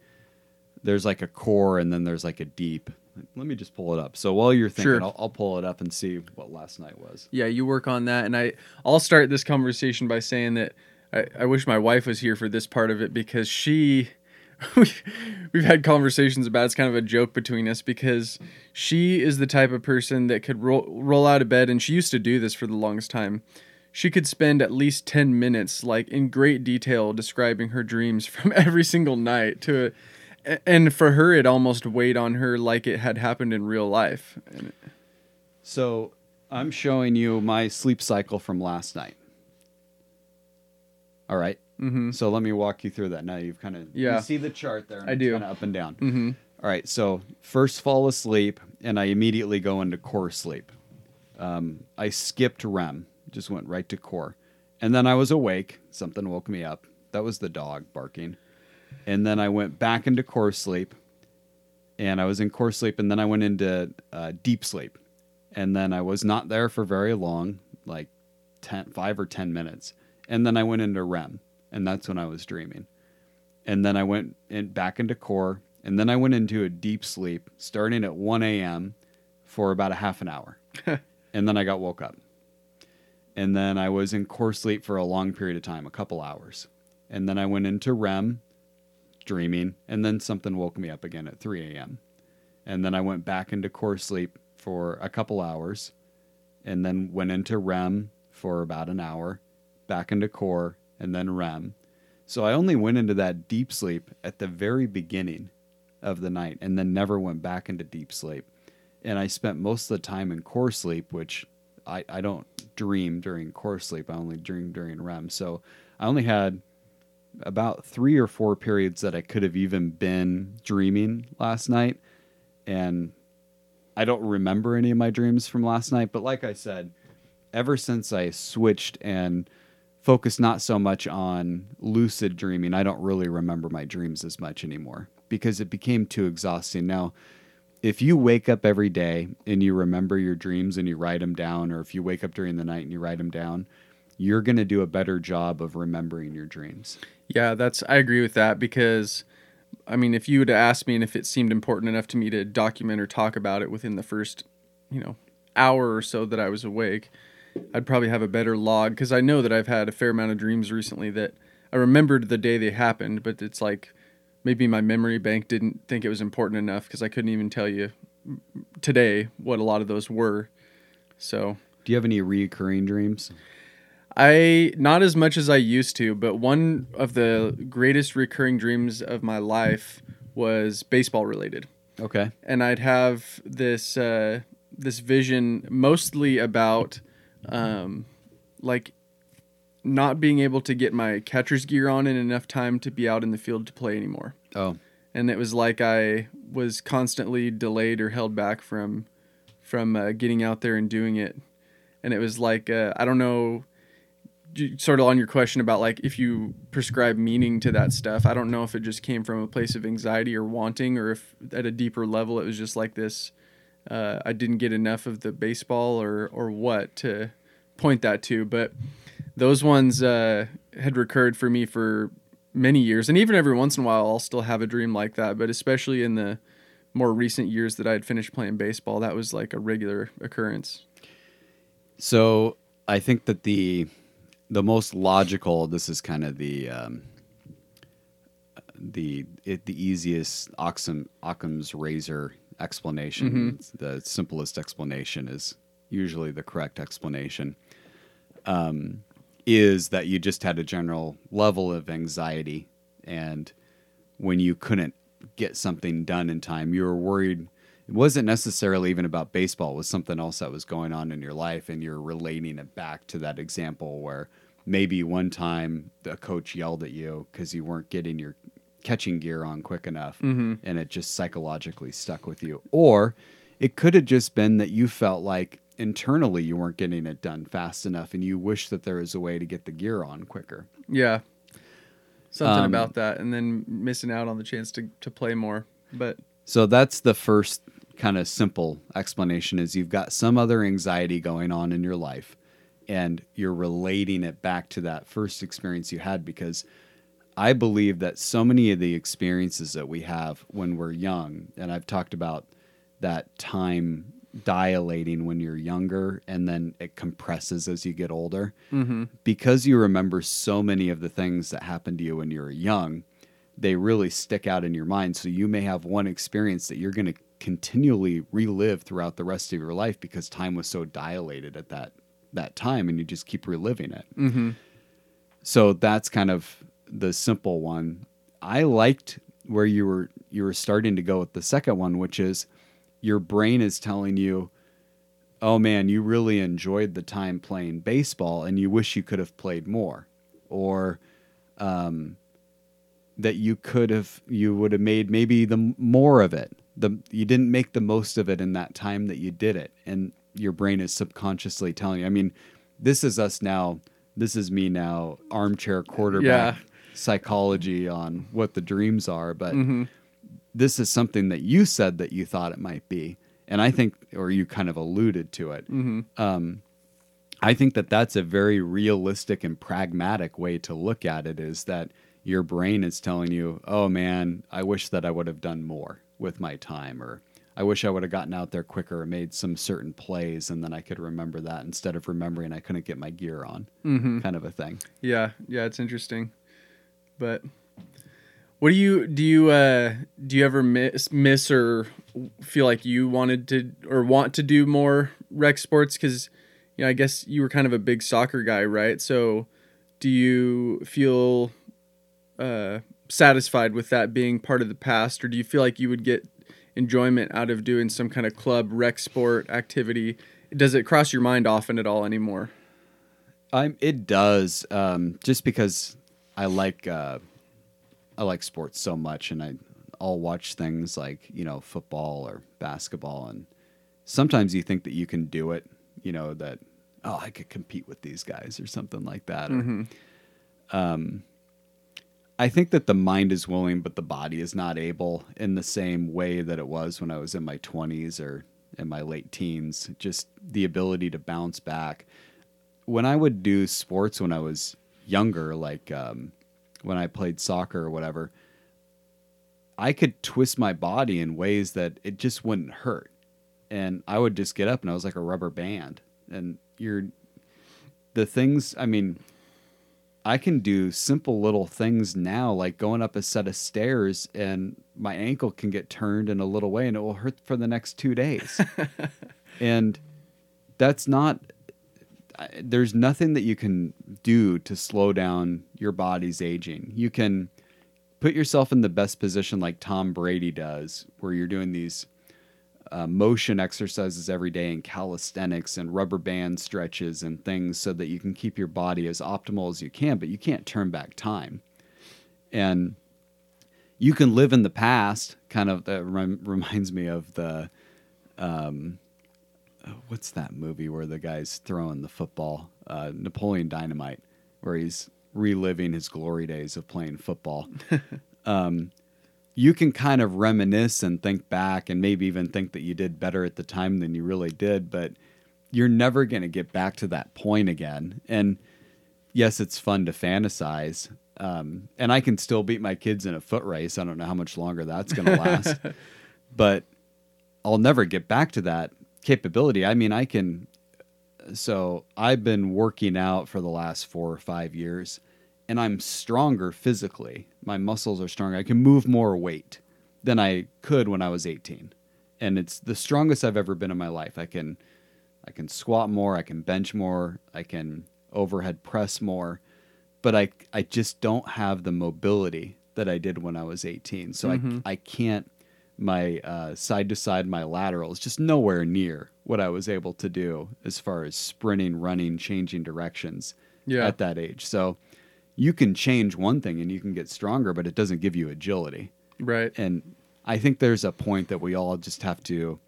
there's like a core, and then there's like a deep. Let me just pull it up. So while you're thinking, Sure. I'll, I'll pull it up and see what last night was. Yeah, you work on that, and I I'll start this conversation by saying that I, I wish my wife was here for this part of it because she we've, had conversations about it. it's kind of a joke between us because she is the type of person that could roll roll out of bed and she used to do this for the longest time. She could spend at least 10 minutes like in great detail describing her dreams from every single night to a- and for her it almost weighed on her like it had happened in real life. So I'm showing you my sleep cycle from last night. All right. Mhm. So let me walk you through that. Now you've kind of Yeah. you see the chart there. I it's do. Kind of up and down. Mhm. All right. So first fall asleep, and I immediately go into core sleep. Um, I skipped REM, just went right to core, and then I was awake. Something woke me up. That was the dog barking, and then I went back into core sleep, and I was in core sleep, and then I went into uh, deep sleep, and then I was not there for very long, like 10, five or ten minutes, and then I went into REM, and that's when I was dreaming, and then I went in, back into core, and then I went into a deep sleep starting at 1 a.m. for about a half an hour, and then I got woke up, and then I was in core sleep for a long period of time, a couple hours, and then I went into REM, dreaming, and then something woke me up again at 3 a.m. And then I went back into core sleep for a couple hours, and then went into REM for about an hour, back into core, and then REM. So I only went into that deep sleep at the very beginning of the night, and then never went back into deep sleep. And I spent most of the time in core sleep, which I, I don't dream during core sleep. I only dream during REM. So I only had about three or four periods that I could have even been dreaming last night. And I don't remember any of my dreams from last night. But like I said, ever since I switched and focused not so much on lucid dreaming, I don't really remember my dreams as much anymore because it became too exhausting. Now, if you wake up every day and you remember your dreams and you write them down, or if you wake up during the night and you write them down, you're going to do a better job of remembering your dreams. Yeah, that's I agree with that because I mean, if you would have asked me and if it seemed important enough to me to document or talk about it within the first, you know, hour or so that I was awake, I'd probably have a better log because I know that I've had a fair amount of dreams recently that I remembered the day they happened, but it's like maybe my memory bank didn't think it was important enough because I couldn't even tell you today what a lot of those were. So, do you have any recurring dreams? I not as much as I used to, but one of the greatest recurring dreams of my life was baseball related. Okay. And I'd have this uh, this vision mostly about um, like not being able to get my catcher's gear on in enough time to be out in the field to play anymore. Oh. And it was like I was constantly delayed or held back from from uh, getting out there and doing it. And it was like uh, I don't know sort of on your question about like if you prescribe meaning to that stuff i don't know if it just came from a place of anxiety or wanting or if at a deeper level it was just like this uh, i didn't get enough of the baseball or or what to point that to but those ones uh, had recurred for me for many years and even every once in a while i'll still have a dream like that but especially in the more recent years that i had finished playing baseball that was like a regular occurrence so i think that the the most logical. This is kind of the um, the it, the easiest Occam, Occam's razor explanation. Mm-hmm. The simplest explanation is usually the correct explanation. Um, is that you just had a general level of anxiety, and when you couldn't get something done in time, you were worried. It wasn't necessarily even about baseball; it was something else that was going on in your life, and you're relating it back to that example where maybe one time the coach yelled at you because you weren't getting your catching gear on quick enough mm-hmm. and it just psychologically stuck with you. Or it could have just been that you felt like internally you weren't getting it done fast enough and you wish that there was a way to get the gear on quicker. Yeah. Something um, about that and then missing out on the chance to, to play more. But so that's the first kind of simple explanation is you've got some other anxiety going on in your life and you're relating it back to that first experience you had because I believe that so many of the experiences that we have when we're young, and I've talked about that time dilating when you're younger and then it compresses as you get older. Mm-hmm. Because you remember so many of the things that happened to you when you were young, they really stick out in your mind. So you may have one experience that you're going to continually relive throughout the rest of your life because time was so dilated at that that time and you just keep reliving it. Mm-hmm. So that's kind of the simple one. I liked where you were you were starting to go with the second one, which is your brain is telling you, "Oh man, you really enjoyed the time playing baseball, and you wish you could have played more," or um, that you could have you would have made maybe the more of it. The you didn't make the most of it in that time that you did it, and your brain is subconsciously telling you. I mean, this is us now. This is me now, armchair quarterback yeah. psychology on what the dreams are. But mm-hmm. This is something that you said that you thought it might be, and I think, or you kind of alluded to it. Mm-hmm. Um, I think that that's a very realistic and pragmatic way to look at it. Is that your brain is telling you, "Oh man, I wish that I would have done more with my time," or I wish I would have gotten out there quicker and made some certain plays, and then I could remember that instead of remembering I couldn't get my gear on, mm-hmm. kind of a thing. Yeah, yeah, it's interesting. But what do you do? You uh, do you ever miss miss or feel like you wanted to or want to do more rec sports? Because you know, I guess you were kind of a big soccer guy, right? So do you feel uh, satisfied with that being part of the past, or do you feel like you would get enjoyment out of doing some kind of club rec sport activity. Does it cross your mind often at all anymore? I'm, it does, um, just because I like uh, I like sports so much, and I I'll watch things like you know football or basketball, and sometimes you think that you can do it, you know that oh I could compete with these guys or something like that. Mm-hmm. Or, um, I think that the mind is willing, but the body is not able in the same way that it was when I was in my 20s or in my late teens. Just the ability to bounce back. when I would do sports when I was younger, like um, when I played soccer or whatever, I could twist my body in ways that it just wouldn't hurt. And I would just get up and I was like a rubber band. And you're the things, I mean, I can do simple little things now, like going up a set of stairs, and my ankle can get turned in a little way and it will hurt for the next two days. and that's not, there's nothing that you can do to slow down your body's aging. You can put yourself in the best position like Tom Brady does, where you're doing these uh, motion exercises every day and calisthenics and rubber band stretches and things so that you can keep your body as optimal as you can, but you can't turn back time. And you can live in the past, kind of, that rem- reminds me of the, um, uh, what's that movie where the guy's throwing the football? Uh, Napoleon Dynamite, where he's reliving his glory days of playing football. um, you can kind of reminisce and think back and maybe even think that you did better at the time than you really did, but you're never going to get back to that point again. And yes, it's fun to fantasize. Um, and I can still beat my kids in a foot race. I don't know how much longer that's going to last, but I'll never get back to that capability. I mean, I can. So I've been working out for the last four or five years, and I'm stronger physically. My muscles are stronger. I can move more weight than I could when I was 18, and it's the strongest I've ever been in my life. I can, I can squat more. I can bench more. I can overhead press more, but I I just don't have the mobility that I did when I was 18. So Mhm. I I can't my side to side, my lateral is just nowhere near what I was able to do as far as sprinting, running, changing directions Yeah. at that age. So you can change one thing and you can get stronger, but it doesn't give you agility. right. And I think there's a point that we all just have to,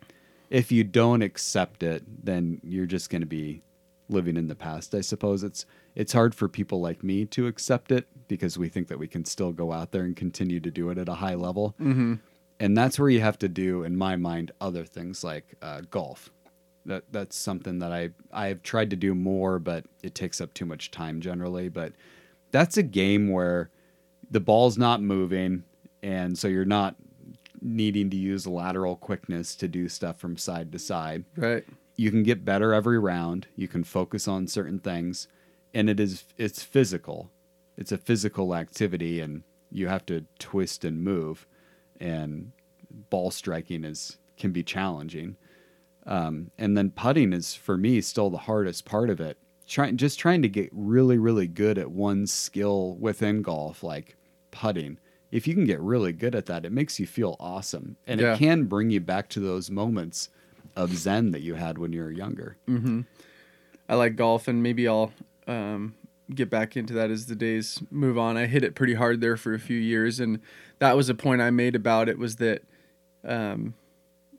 if you don't accept it, then you're just going to be living in the past. I suppose it's it's hard for people like me to accept it because we think that we can still go out there and continue to do it at a high level Mm-hmm. And that's where you have to do in my mind other things like uh, golf. That that's something that i i've tried to do more but it takes up too much time generally. But that's a game where the ball's not moving and so you're not needing to use lateral quickness to do stuff from side to side. Right. you can get better every round. You can focus on certain things and it is it's physical. It's a physical activity and you have to twist and move and ball striking is can be challenging. Um, and then putting is for me still the hardest part of it. Trying just trying to get really really good at one skill within golf like putting. If you can get really good at that it makes you feel awesome. And Yeah. it can bring you back to those moments of zen that you had when you were younger. Mm-hmm. I like golf, and maybe I'll um, get back into that as the days move on. I hit it pretty hard there for a few years, and that was a point I made about it was that, um,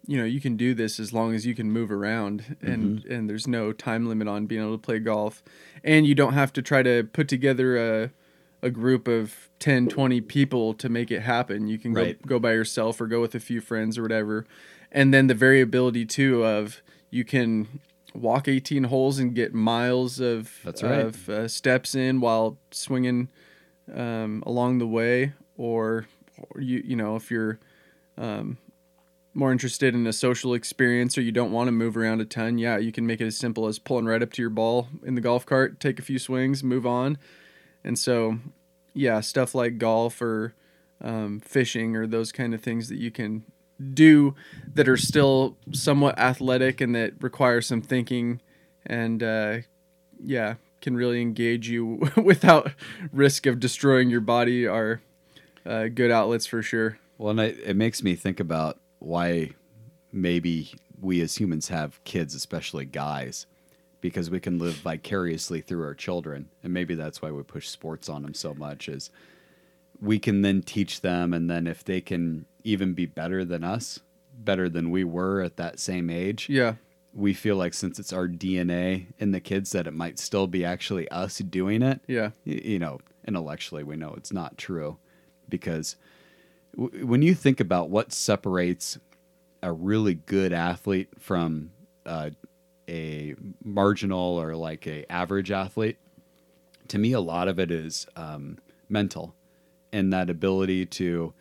you know, you can do this as long as you can move around, and and there's no time limit on being able to play golf, and you don't have to try to put together a a group of 10 20 people to make it happen. You can go, go by yourself or go with a few friends or whatever. And then the variability too of you can walk 18 holes and get miles of That's right. of uh, steps in while swinging um, along the way or, or you you know if you're um, more interested in a social experience or you don't want to move around a ton yeah you can make it as simple as pulling right up to your ball in the golf cart take a few swings move on and so yeah stuff like golf or um, fishing or those kind of things that you can do that are still somewhat athletic and that require some thinking and uh, yeah can really engage you without risk of destroying your body are uh, good outlets for sure Well, and it, it makes me think about why maybe we as humans have kids, especially guys, because we can live vicariously through our children, and maybe that's why we push sports on them so much. Is we can then teach them, and then if they can even be better than us, better than we were at that same age, yeah we feel like since it's our DNA in the kids that it might still be actually us doing it yeah y- you know, intellectually we know it's not true because w- when you think about what separates a really good athlete from a a marginal or like a average athlete. To me, a lot of it is um, mental, and that ability to,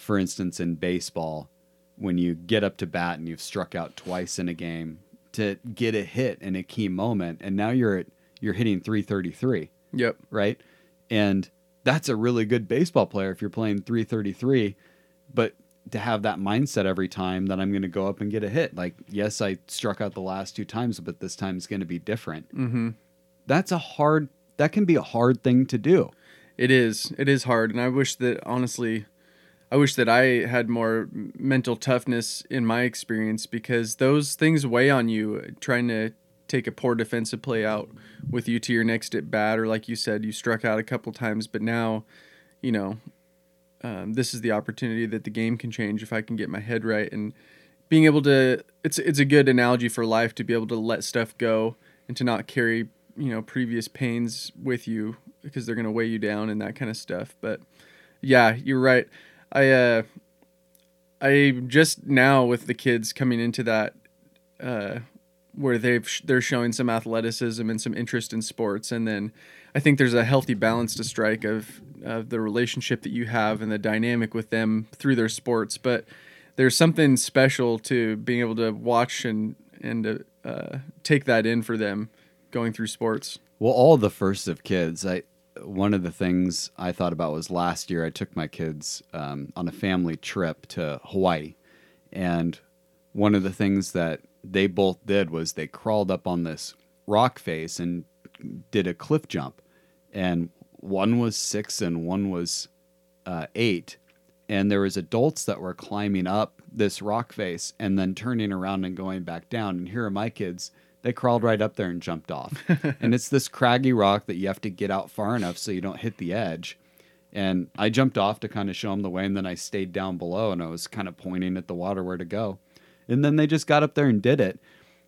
for instance, in baseball, when you get up to bat and you've struck out twice in a game, to get a hit in a key moment, and now you're at you're hitting 333 Yep. right? And that's a really good baseball player if you're playing 333. But to have that mindset every time that I'm going to go up and get a hit, like, yes, I struck out the last two times, but this time is going to be different. Mm-hmm. That's a hard, that can be a hard thing to do. It is. It is hard, and I wish that honestly, I wish that I had more mental toughness in my experience because those things weigh on you. Trying to take a poor defensive play out with you to your next at bat, or like you said, you struck out a couple times, but now, you know, um, this is the opportunity that the game can change if I can get my head right and being able to. It's it's a good analogy for life to be able to let stuff go and to not carry you know previous pains with you because they're gonna weigh you down and that kind of stuff. But yeah, you're right. I uh, I just now with the kids coming into that uh, where they've they're showing some athleticism and some interest in sports, and then I think there's a healthy balance to strike of of the relationship that you have and the dynamic with them through their sports. But there's something special to being able to watch and and uh, take that in for them going through sports. Well, all the first of kids, I one of the things I thought about was last year I took my kids um, on a family trip to Hawaii, and one of the things that they both did was they crawled up on this rock face and did a cliff jump, and one was six and one was uh, eight, and there was adults that were climbing up this rock face and then turning around and going back down, and here are my kids they crawled right up there and jumped off. and it's this craggy rock that you have to get out far enough so you don't hit the edge. And I jumped off to kind of show them the way, and then I stayed down below and I was kind of pointing at the water where to go. And then they just got up there and did it,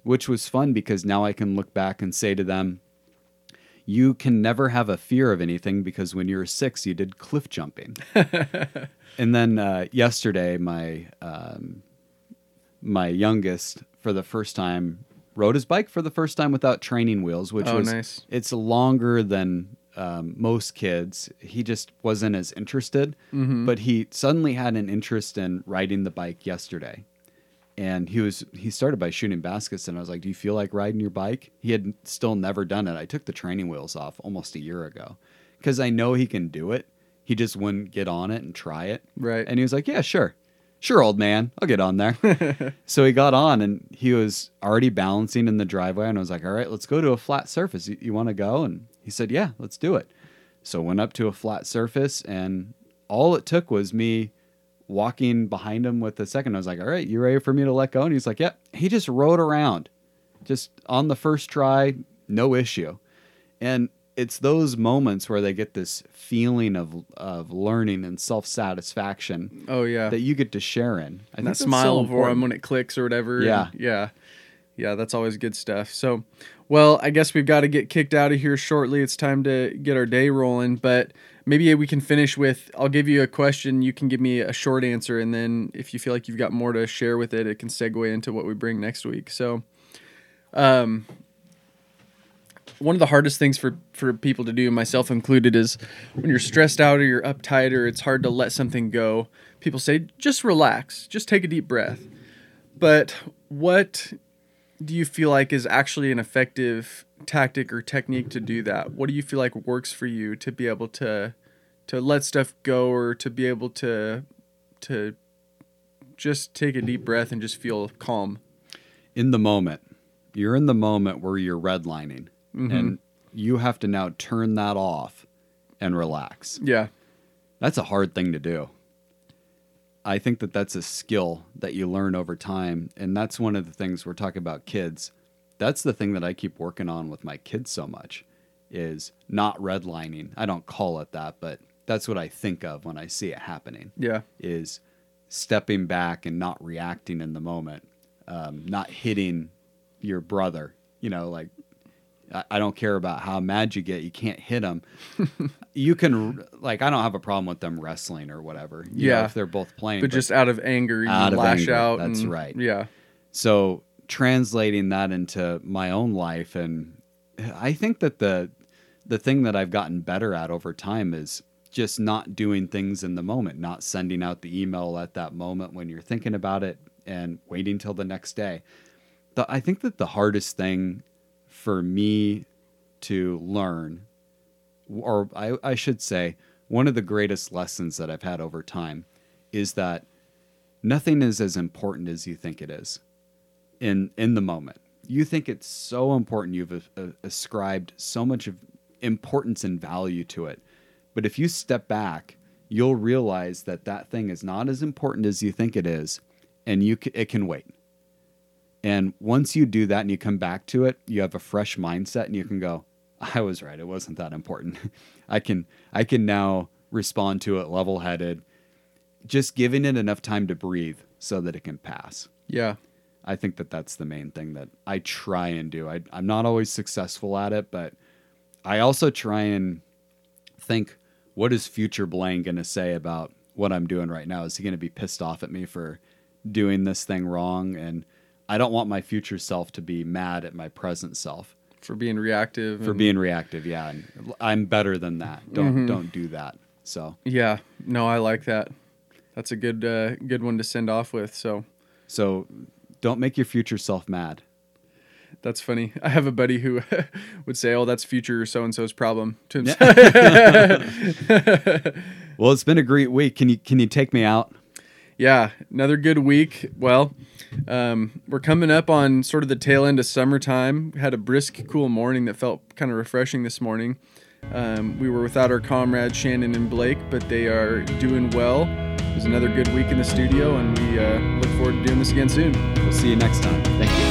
which was fun because now I can look back and say to them, you can never have a fear of anything because when you were six, you did cliff jumping. and then uh, yesterday, my um, my youngest, for the first time, rode his bike for the first time without training wheels, which Oh, was nice. it's longer than um, most kids. He just wasn't as interested, Mm-hmm. but he suddenly had an interest in riding the bike yesterday. And he was he started by shooting baskets, and I was like, "Do you feel like riding your bike?" He had still never done it. I took the training wheels off almost a year ago because I know he can do it. He just wouldn't get on it and try it. Right. And he was like, "Yeah, sure, sure, old man, I'll get on there." so he got on, and he was already balancing in the driveway, and I was like, "All right, let's go to a flat surface. You, you want to go?" And he said, "Yeah, let's do it." So went up to a flat surface, and all it took was me walking behind him with a second. I was like, "All right, you ready for me to let go?" And he's like, "Yep." He just rode around, just on the first try, no issue. And it's those moments where they get this feeling of of learning and self satisfaction oh yeah. that you get to share in. I and think that that's so smile for him when it clicks or whatever. and Yeah. yeah, yeah. That's always good stuff. So, well, I guess we've got to get kicked out of here shortly. It's time to get our day rolling, but maybe we can finish with. I'll give you a question. You can give me a short answer, and then if you feel like you've got more to share with it, it can segue into what we bring next week. So, um. One of the hardest things for, for people to do, myself included, is when you're stressed out or you're uptight or it's hard to let something go. People say, just relax, just take a deep breath. But what do you feel like is actually an effective tactic or technique to do that? What do you feel like works for you to be able to to let stuff go or to be able to to just take a deep breath and just feel calm? in the moment. You're in the moment where you're redlining, and you have to now turn that off and relax. Yeah. That's a hard thing to do. I think that that's a skill that you learn over time. And that's one of the things we're talking about kids. That's the thing that I keep working on with my kids so much is not redlining. I don't call it that, but that's what I think of when I see it happening Yeah. is stepping back and not reacting in the moment, um, not hitting your brother. You know, like I, don't care about how mad you get, you can't hit them. you can like I don't have a problem with them wrestling or whatever. you know, Yeah. if they're both playing, But just out of anger, you Out lash anger, out. that's and- right. Yeah. so translating that into my own life and I think that the the thing that I've gotten better at over time is just not doing things in the moment, not sending out the email at that moment when you're thinking about it and waiting till the next day. The, I think that the hardest thing for me to learn, or I, I should say, one of the greatest lessons that I've had over time is that nothing is as important as you think it is in in the moment. You think it's so important. You've uh, ascribed so much of importance and value to it. But if you step back, you'll realize that that thing is not as important as you think it is, and you c- it can wait. And once you do that and you come back to it, you have a fresh mindset and you can go, I was right. It wasn't that important. I can I can now respond to it level-headed, just giving it enough time to breathe so that it can pass. Yeah. I think that that's the main thing that I try and do. I, I'm not always successful at it, but I also try and think, what is future Blaine going to say about what I'm doing right now? Is he going to be pissed off at me for doing this thing wrong? And I don't want my future self to be mad at my present self for being reactive. For being reactive, yeah. And I'm better than that. Don't don't do that. So Yeah. No, I like that. That's a good uh, good one to send off with. So so don't make your future self mad. that's funny. I have a buddy who would say, "Oh, that's future so and so's problem." To himself. Well, it's been a great week. Can you can you take me out? Yeah, another good week. Well, um, we're coming up on sort of the tail end of summertime. Had a brisk, cool morning that felt kind of refreshing this morning. Um, we were without our comrades Shannon and Blake, but they are doing well. It was another good week in the studio, and we uh, look forward to doing this again soon. We'll see you next time. Thank you.